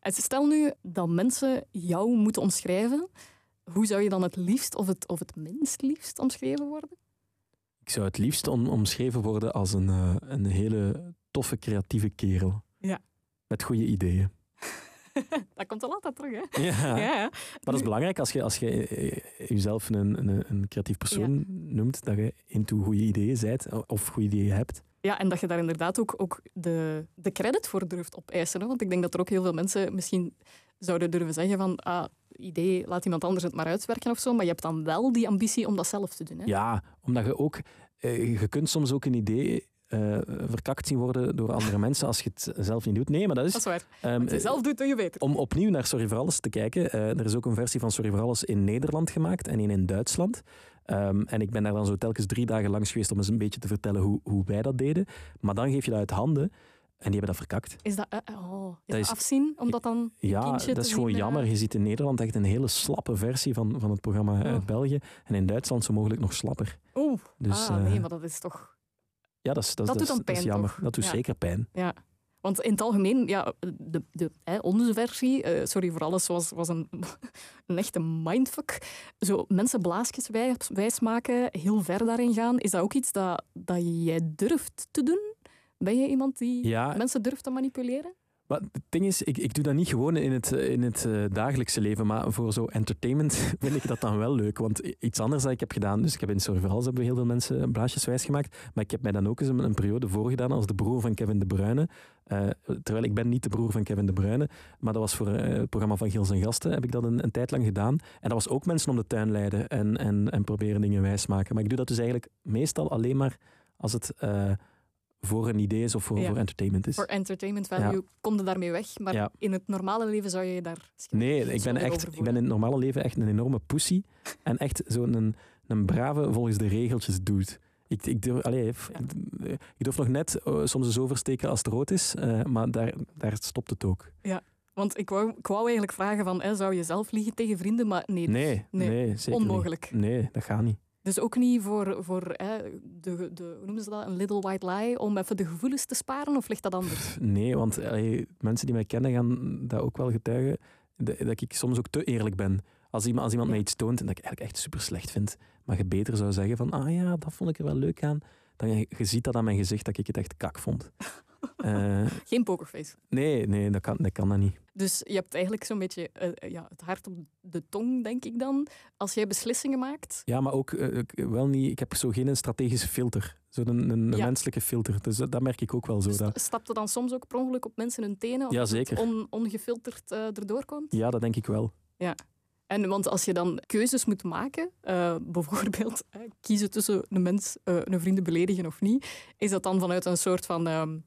En stel nu dat mensen jou moeten omschrijven. Hoe zou je dan het liefst of het, of het minst liefst omschreven worden? Ik zou het liefst om, omschreven worden als een, uh, een hele toffe, creatieve kerel. Ja. Met goede ideeën. dat komt wel altijd terug, hè? Ja. ja, ja. Maar dat is belangrijk als je, als je jezelf een, een, een creatief persoon ja. noemt, dat je into goede ideeën bent of goede ideeën hebt. Ja, en dat je daar inderdaad ook, ook de, de credit voor durft opeisen. Hè? Want ik denk dat er ook heel veel mensen misschien zouden durven zeggen van ah, idee, laat iemand anders het maar uitwerken of zo. Maar je hebt dan wel die ambitie om dat zelf te doen. Hè? Ja, omdat je ook... Uh, je kunt soms ook een idee uh, verkakt zien worden door andere mensen als je het zelf niet doet. Nee, maar dat is... Dat is waar. Um, Als je zelf doet, doe je beter. Om opnieuw naar Sorry voor Alles te kijken. Uh, er is ook een versie van Sorry voor Alles in Nederland gemaakt en een in Duitsland. Um, en ik ben daar dan zo telkens drie dagen langs geweest om eens een beetje te vertellen hoe, hoe wij dat deden. Maar dan geef je dat uit handen. En die hebben dat verkakt. Is dat, uh, oh, is dat is, afzien? Omdat dan ja, dat is gewoon zien, jammer. Je ziet in Nederland echt een hele slappe versie van, van het programma oh. uit België. En in Duitsland zo mogelijk nog slapper. Oeh, dus, ah, nee, maar dat is toch... Ja, dat, is, dat, dat dat, doet dan pijn, is jammer. Toch? Dat doet ja. zeker pijn. Ja. Want in het algemeen, ja, de, de, hè, onze versie, uh, sorry voor alles, was, was een, een echte mindfuck. Zo mensen blaasjes wijs, wijs maken, heel ver daarin gaan. Is dat ook iets dat, dat jij durft te doen? Ben je iemand die ja. mensen durft te manipuleren? Maar het ding is, ik, ik doe dat niet gewoon in het, in het uh, dagelijkse leven, maar voor zo entertainment vind ik dat dan wel leuk. Want iets anders dat ik heb gedaan, dus ik heb in Alles hebben we heel veel mensen blaasjes wijs gemaakt, maar ik heb mij dan ook eens een, een periode voorgedaan als de broer van Kevin De Bruyne. Uh, terwijl ik ben niet de broer van Kevin De Bruyne, maar dat was voor uh, het programma van Gils en Gasten, heb ik dat een, een, tijd lang gedaan. En dat was ook mensen om de tuin leiden en, en, en proberen dingen wijs maken. Maar ik doe dat dus eigenlijk meestal alleen maar als het voor een idee is of voor, ja. voor entertainment is. Voor entertainment value Ja. kom je daarmee weg, maar Ja. in het normale leven zou je je daar... Nee, ik ben, echt, ik ben in het normale leven echt een enorme pussy. En echt zo'n een, een brave, volgens de regeltjes doet. Ik, ik, durf, allee, ik, ik durf nog net uh, soms eens oversteken als het rood is, uh, maar daar, daar stopt het ook. Want ik wou, ik wou eigenlijk vragen van, hè, zou je zelf liegen tegen vrienden? Maar nee, Nee, nee, nee, zeker onmogelijk. Niet. Nee, dat gaat niet. Dus ook niet voor, voor hè, de, de, hoe noemen ze dat, een little white lie, om even de gevoelens te sparen, of ligt dat anders? Nee, want allee, mensen die mij kennen gaan dat ook wel getuigen, dat ik soms ook te eerlijk ben. Als iemand, als iemand Ja. mij iets toont en dat ik eigenlijk echt super slecht vind, maar je beter zou zeggen van, ah ja, dat vond ik er wel leuk aan, dan je, je ziet dat aan mijn gezicht dat ik het echt kak vond. Eh, Geen pokerface. nee, nee, dat kan dat, kan dat niet. Dus je hebt eigenlijk zo'n beetje eh, ja, het hart op de tong, denk ik dan. Als jij beslissingen maakt, Ja, maar ook eh, wel niet, ik heb zo geen strategische filter. Zo'n een, een Ja. menselijke filter. Dus dat, dat merk ik ook wel zo. Dat, stapt er dan soms ook per ongeluk op mensen hun tenen, Ja, omdat zeker. on, ongefilterd erdoor komt? ja, dat denk ik wel. En want als je dan keuzes moet maken, eh, bijvoorbeeld kiezen tussen een mens, eh, een vrienden beledigen of niet, is dat dan vanuit een soort van, ehm,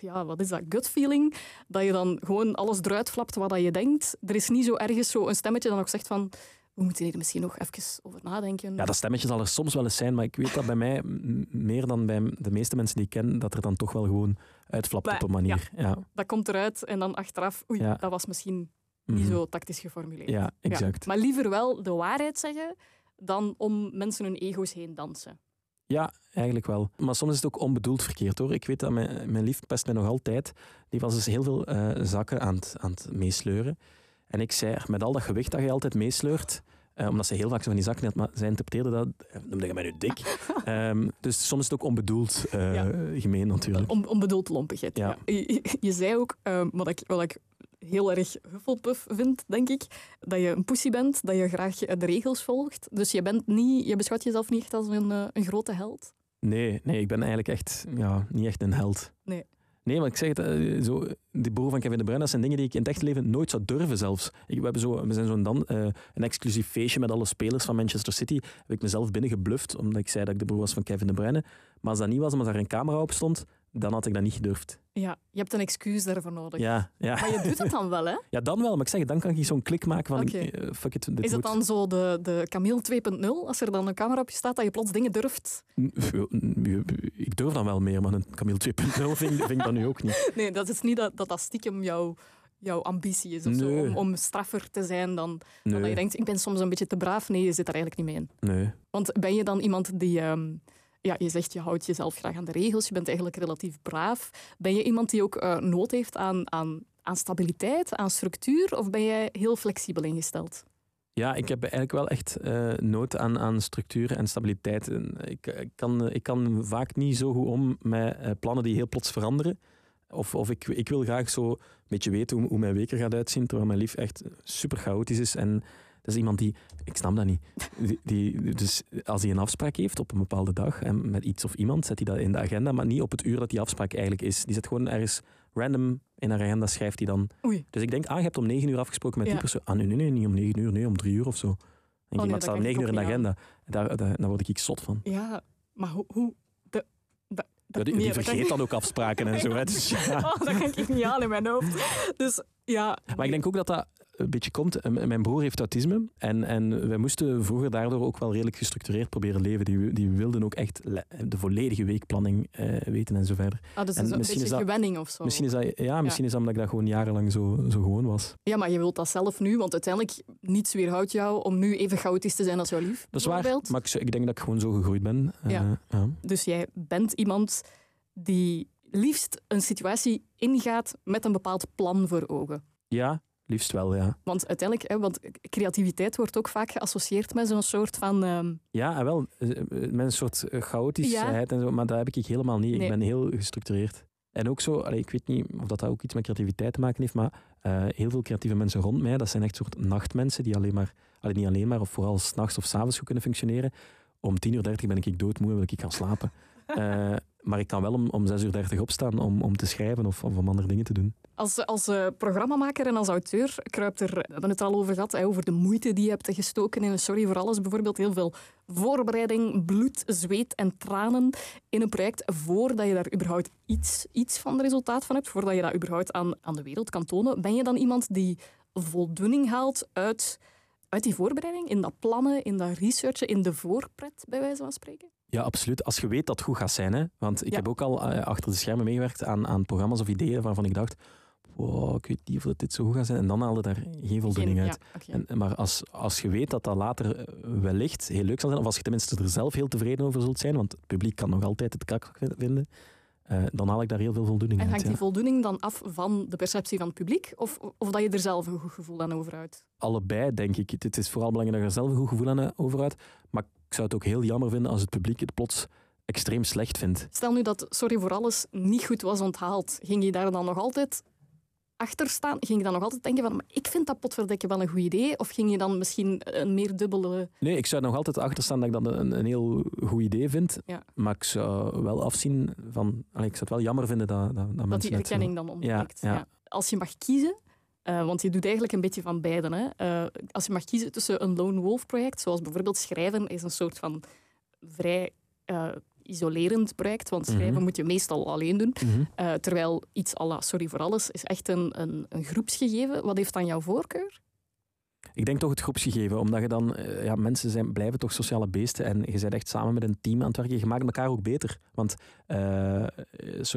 ja, wat is dat, gut feeling, dat je dan gewoon alles eruit flapt wat dat je denkt. Er is niet zo ergens zo een stemmetje dat nog zegt van, we moeten hier misschien nog even over nadenken. Ja, dat stemmetje zal er soms wel eens zijn, maar ik weet dat bij mij, meer dan bij de meeste mensen die ik ken, dat er dan toch wel gewoon uitflapt op een manier. Ja. Dat komt eruit en dan achteraf, oei, Ja. dat was misschien niet Mhm. zo tactisch geformuleerd. Ja, exact. Maar liever wel de waarheid zeggen dan om mensen hun ego's heen dansen. Ja, eigenlijk wel. Maar soms is het ook onbedoeld verkeerd hoor. Ik weet dat mijn, mijn lief pest mij nog altijd. Die was dus heel veel eh, zakken aan het, aan het meesleuren. En ik zei, met al dat gewicht dat je altijd meesleurt, eh, omdat ze heel vaak zo van die zakken had, maar zij interpreteerde dat, eh, noemde je mij nu dik. Ehm, dus soms is het ook onbedoeld Ja. gemeen natuurlijk. On, onbedoeld lompigheid. Ja. Ja. Je, zei ook, wat, ik, wat ik heel erg Hufflepuff vind, denk ik, dat je een poesie bent, dat je graag eh, de regels volgt. Dus je, bent niet, je beschouwt jezelf niet echt als een, eh, een grote held. Nee, nee, ik ben eigenlijk echt ja, niet echt een held. Nee. Nee, maar ik zeg het, eh, zo, die boer van Kevin De Bruyne, dat zijn dingen die ik in het echt leven nooit zou durven zelfs. Ik, we, hebben zo, we zijn zo'n dan een exclusief feestje met alle spelers van Manchester City. Heb ik mezelf binnengebluft, omdat ik zei dat ik de broer was van Kevin De Bruyne. Maar als dat niet was, omdat daar een camera op stond, dan had ik dat niet gedurfd. Ja, je hebt een excuus daarvoor nodig. Ja, ja. Maar je doet het dan wel, hè? ja, dan wel. Maar ik zeg, dan kan ik zo'n klik maken van, eh, fuck it, Is het dan zo de, de Camille 2.0, als er dan een camera op je staat, dat je plots dingen durft? Ik durf dan wel meer, maar een Camille 2.0 vind, vind ik dat nu ook niet. Nee, dat is niet dat dat, dat stiekem jouw, jouw ambitie is of zo, om, om straffer te zijn dan, dan dat je denkt, ik ben soms een beetje te braaf. Nee, je zit er eigenlijk niet mee in. nee. Want ben je dan iemand die... ehm, ja, je zegt je houdt jezelf graag aan de regels, je bent eigenlijk relatief braaf. Ben je iemand die ook eh, nood heeft aan, aan, aan stabiliteit, aan structuur, of ben jij heel flexibel ingesteld? Ja, ik heb eigenlijk wel echt eh, nood aan, aan structuur en stabiliteit. En ik, kan, ik kan vaak niet zo goed om met eh, plannen die heel plots veranderen. Of, of ik, ik wil graag zo een beetje weten hoe, hoe mijn week er gaat uitzien, terwijl mijn lief echt super chaotisch is. En dat is iemand die, ik snap dat niet. Die, die, dus als hij een afspraak heeft op een bepaalde dag en met iets of iemand, zet hij dat in de agenda, maar niet op het uur dat die afspraak eigenlijk is. Die zet gewoon ergens random in haar agenda, schrijft hij dan. Oei. Dus ik denk, ah, je hebt om negen uur afgesproken met die persoon. Ah, nee, nee, nee, niet om negen uur, nee, om drie uur of zo. En nee, maar dat het staat om negen uur in de agenda. En Daar, daar, daar word ik zot van. Ja, maar hoe... hoe de, die, vergeet dan ook afspraken en zo. Hè. Dus, ja. Oh, dat kan ik niet aan in mijn hoofd. Dus ja... Maar ik denk ook dat dat een beetje komt. Mijn broer heeft autisme. En, en wij moesten vroeger daardoor ook wel redelijk gestructureerd proberen leven. Die, die wilden ook echt de volledige weekplanning eh, weten en zo verder. Ah, dus En een misschien beetje is dat- gewenning of zo. Misschien is dat, ja, misschien is dat omdat ik dat gewoon jarenlang zo, zo gewoon was. Ja, maar je wilt dat zelf nu, want uiteindelijk niets weerhoudt jou om nu even chaotisch te zijn als jouw lief. Dat is waar. Maar ik, ik denk dat ik gewoon zo gegroeid ben. Eh, ja. Dus jij bent iemand die liefst een situatie ingaat met een bepaald plan voor ogen. ja, liefst wel, ja. Want uiteindelijk, hè, want creativiteit wordt ook vaak geassocieerd met zo'n soort van... ehm, Ja, en wel, eh, eh, met een soort eh, chaotischheid en zo, maar dat heb ik helemaal niet. Nee. Ik ben heel gestructureerd. En ook zo, allee, ik weet niet of dat, ook iets met creativiteit te maken heeft, maar heel veel creatieve mensen rond mij, dat zijn echt soort nachtmensen die alleen maar, allee, niet alleen maar, of vooral s'nachts of s'avonds goed kunnen functioneren. Om 10.30 uur ben ik doodmoe en wil ik gaan slapen. Eh, maar ik kan wel om, om 6.30 uur opstaan om, om te schrijven of, of om andere dingen te doen. Als, als eh, programmamaker en als auteur kruipt er, we hebben het al over gehad, over de moeite die je hebt gestoken in een Sorry voor Alles. Bijvoorbeeld heel veel voorbereiding, bloed, zweet en tranen in een project voordat je daar überhaupt iets, iets van resultaat van hebt, voordat je dat überhaupt aan, aan de wereld kan tonen. Ben je dan iemand die voldoening haalt uit, uit die voorbereiding, in dat plannen, in dat researchen, in de voorpret, bij wijze van spreken? Ja, absoluut. Als je weet dat het goed gaat zijn. Hè? Want ik Ja. heb ook al eh, achter de schermen meegewerkt aan, aan programma's of ideeën waarvan ik dacht, wow, ik weet niet of dat dit zo goed gaat zijn. En dan haalde daar geen voldoening uit. ja. En, maar als, als je weet dat dat later eh, wellicht heel leuk zal zijn, of als je tenminste er zelf heel tevreden over zult zijn, want het publiek kan nog altijd het kak vinden, eh, dan haal ik daar heel veel voldoening En uit. hangt ja. die voldoening dan af van de perceptie van het publiek? Of, of dat je er zelf een goed gevoel aan overhoudt? Allebei, denk ik. Het is vooral belangrijk dat je er zelf een goed gevoel aan eh, over houdt. Maar ik zou het ook heel jammer vinden als het publiek het plots extreem slecht vindt. Stel nu dat Sorry voor Alles niet goed was onthaald. Ging je daar dan nog altijd achter staan? Ging je dan nog altijd denken van maar ik vind dat potverdekken wel een goed idee? Of ging je dan misschien een meer dubbele... Nee, ik zou er nog altijd achter staan dat ik dat een, een heel goed idee vind. Ja. Maar ik zou wel afzien van... Allee, ik zou het wel jammer vinden dat, dat, dat, Dat mensen die het zo- erkenning dan ontbreekt. ja. Als je mag kiezen, eh, want je doet eigenlijk een beetje van beiden. Hè? Eh, als je mag kiezen tussen een lone wolf project, zoals bijvoorbeeld schrijven is een soort van vrij eh, isolerend project, want schrijven Mhm. moet je meestal alleen doen. Mhm. Terwijl iets à la Sorry voor Alles is echt een, een, een groepsgegeven. Wat heeft dan jouw voorkeur? Ik denk toch het groepsgegeven, omdat je dan, eh, ja, mensen zijn, blijven toch sociale beesten en je bent echt samen met een team aan het werken. Je maakt elkaar ook beter. Want,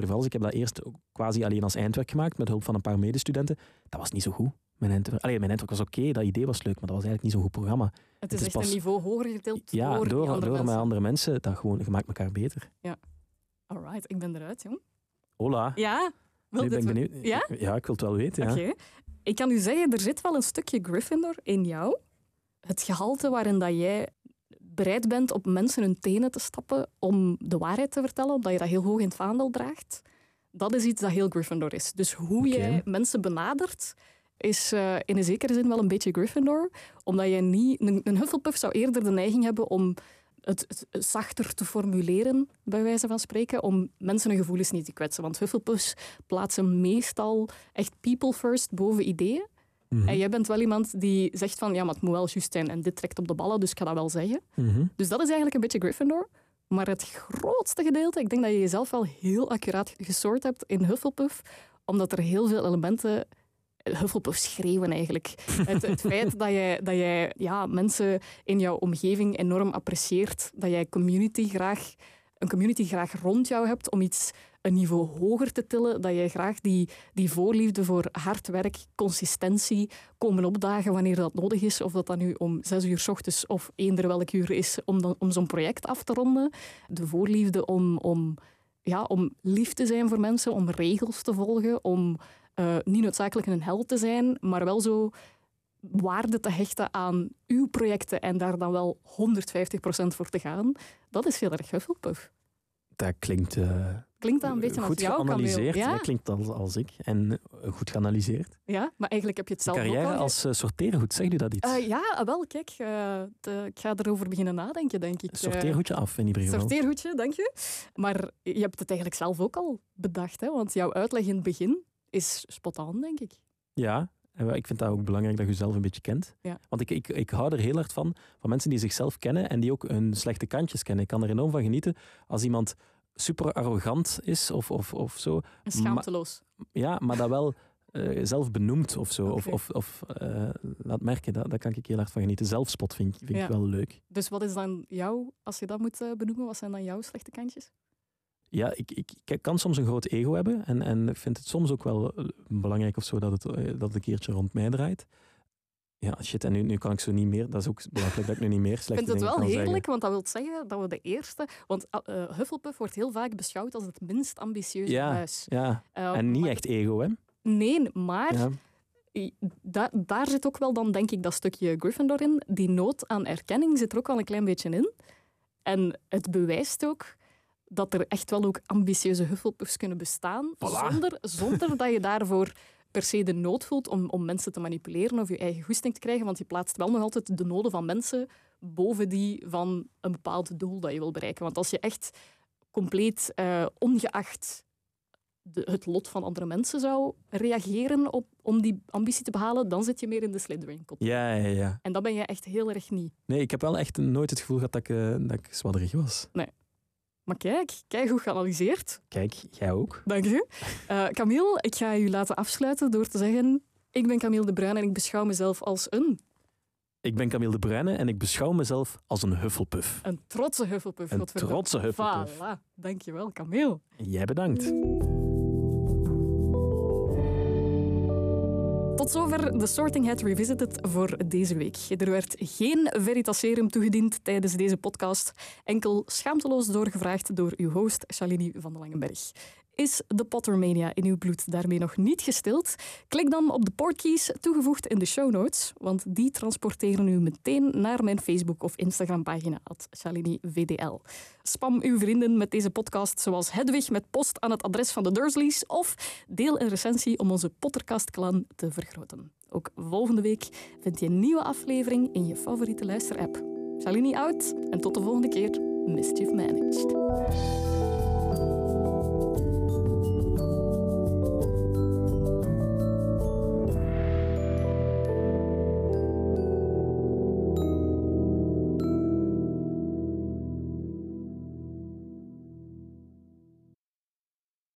alles, ik heb dat eerst quasi alleen als eindwerk gemaakt, met hulp van een paar medestudenten. Dat was niet zo goed. Mijn eindwerk, allee, mijn eindwerk was oké, dat idee was leuk, maar dat was eigenlijk niet zo'n goed programma. Het is is echt pas- een niveau hoger getild Ja, door, door, andere door met andere mensen, dat gewoon, je maakt elkaar beter. Alright, ik ben eruit, jong. Hola, Ja? Wil ben ik benieuwd. Ja? Ja, ik wil het wel weten. Ja. Oké. Ik kan u zeggen, er zit wel een stukje Gryffindor in jou. Het gehalte waarin dat jij bereid bent op mensen hun tenen te stappen om de waarheid te vertellen, omdat je dat heel hoog in het vaandel draagt. Dat is iets dat heel Gryffindor is. Dus hoe Oké. jij mensen benadert, is eh, in een zekere zin wel een beetje Gryffindor. Omdat je niet... Een, een Hufflepuff zou eerder de neiging hebben om het, het zachter te formuleren, bij wijze van spreken, om mensen hun gevoelens niet te kwetsen. Want Hufflepuffs plaatsen meestal echt people first boven ideeën. Mhm. En jij bent wel iemand die zegt van, ja, maar het moet wel juist zijn en dit trekt op de ballen, dus ik ga dat wel zeggen. Mhm. Dus dat is eigenlijk een beetje Gryffindor. Maar het grootste gedeelte, ik denk dat je jezelf wel heel accuraat gesoord hebt in Hufflepuff, omdat er heel veel elementen Hufflepuff schreeuwen eigenlijk. Het, het feit dat jij, dat jij ja, mensen in jouw omgeving enorm apprecieert, dat jij community graag, een community graag rond jou hebt om iets een niveau hoger te tillen, dat jij graag die, die voorliefde voor hard werk, consistentie, komen opdagen wanneer dat nodig is, of dat dat nu om zes uur s ochtends of eender welk uur is om, dan, om zo'n project af te ronden. De voorliefde om, om, ja, om lief te zijn voor mensen, om regels te volgen, om eh, niet noodzakelijk een held te zijn, maar wel zo waarde te hechten aan uw projecten en daar dan wel 150% voor te gaan, dat is heel erg Hufflepuff. Dat klinkt eh, Klinkt dat een beetje als goed jou, Camille? geanalyseerd. Ja? Dat klinkt als, als ik. En eh, goed geanalyseerd. ja, maar eigenlijk heb je het zelf ook Carrière al... als eh, sorteergoed, zegt u dat iets? Ja, ah, wel, kijk, de- ik ga erover beginnen nadenken, denk ik. Sorteergoedje af in ieder geval. Sorteerhoedje, dank je. Maar je hebt het eigenlijk zelf ook al bedacht, hè? want jouw uitleg in het begin is spot on, denk ik. Ja, en ik vind dat ook belangrijk dat je jezelf een beetje kent. Ja. Want ik, ik, ik hou er heel hard van, van mensen die zichzelf kennen en die ook hun slechte kantjes kennen. Ik kan er enorm van genieten als iemand super arrogant is of, of, of zo. En schaamteloos. Ja, maar dat wel eh, zelf benoemt of zo. Of, of, of eh, laat merken, dat, daar kan ik heel hard van genieten. Zelfspot vind, ik- vind Ja. ik wel leuk. Dus wat is dan jouw, als je dat moet eh, benoemen, wat zijn dan jouw slechte kantjes? Ja, ik, ik, ik kan soms een groot ego hebben en, en ik vind het soms ook wel eh, belangrijk of zo dat het, eh, dat het een keertje rond mij draait. Ja, shit, en nu, nu kan ik zo niet meer. Dat is ook belachelijk dat ik nu niet meer Ik slechte vind het wel zeggen. heerlijk, want dat wil zeggen dat we de eerste... Want eh, Hufflepuff wordt heel vaak beschouwd als het minst ambitieuze Ja. huis. Ja, Eh, en niet echt ego, hè? Nee, maar Ja. da- daar zit ook wel dan, denk ik, dat stukje Gryffindor in. Die nood aan erkenning zit er ook wel een klein beetje in. En het bewijst ook dat er echt wel ook ambitieuze Hufflepuffs kunnen bestaan, Voilà. zonder, zonder dat je daarvoor per se de nood voelt om, om mensen te manipuleren of je eigen goesting te krijgen, want je plaatst wel nog altijd de noden van mensen boven die van een bepaald doel dat je wil bereiken. Want als je echt compleet eh, ongeacht de, het lot van andere mensen zou reageren op, om die ambitie te behalen, dan zit je meer in de Slytherin-kot. Ja, ja, ja. En dat ben je echt heel erg niet. Nee, ik heb wel echt nooit het gevoel gehad dat ik, eh, dat ik zwadderig was. Maar kijk, kijk goed geanalyseerd. Kijk, jij ook. Dank je. Eh, Camille, ik ga u laten afsluiten door te zeggen... Ik ben Camille de Bruin en ik beschouw mezelf als een, Ik ben Camille de Bruyne en ik beschouw mezelf als een Hufflepuff. een trotse Hufflepuff. Een trotse Hufflepuff. Voilà. Dankjewel, Camille. Jij bedankt. Tot zover de Sorting Hat Revisited voor deze week. Er werd geen Veritaserum toegediend tijdens deze podcast, enkel schaamteloos doorgevraagd door uw host Shalini van den Langenberg. Is de Pottermania in uw bloed daarmee nog niet gestild? Klik dan op de portkeys toegevoegd in de show notes, want die transporteren u meteen naar mijn Facebook- of Instagram-pagina, ShaliniVDL. Spam uw vrienden met deze podcast, zoals Hedwig met post aan het adres van de Dursleys, of deel een recensie om onze Pottercast-clan te vergroten. Ook volgende week vind je een nieuwe aflevering in je favoriete luisterapp. Shalini out en tot de volgende keer. Mischief managed.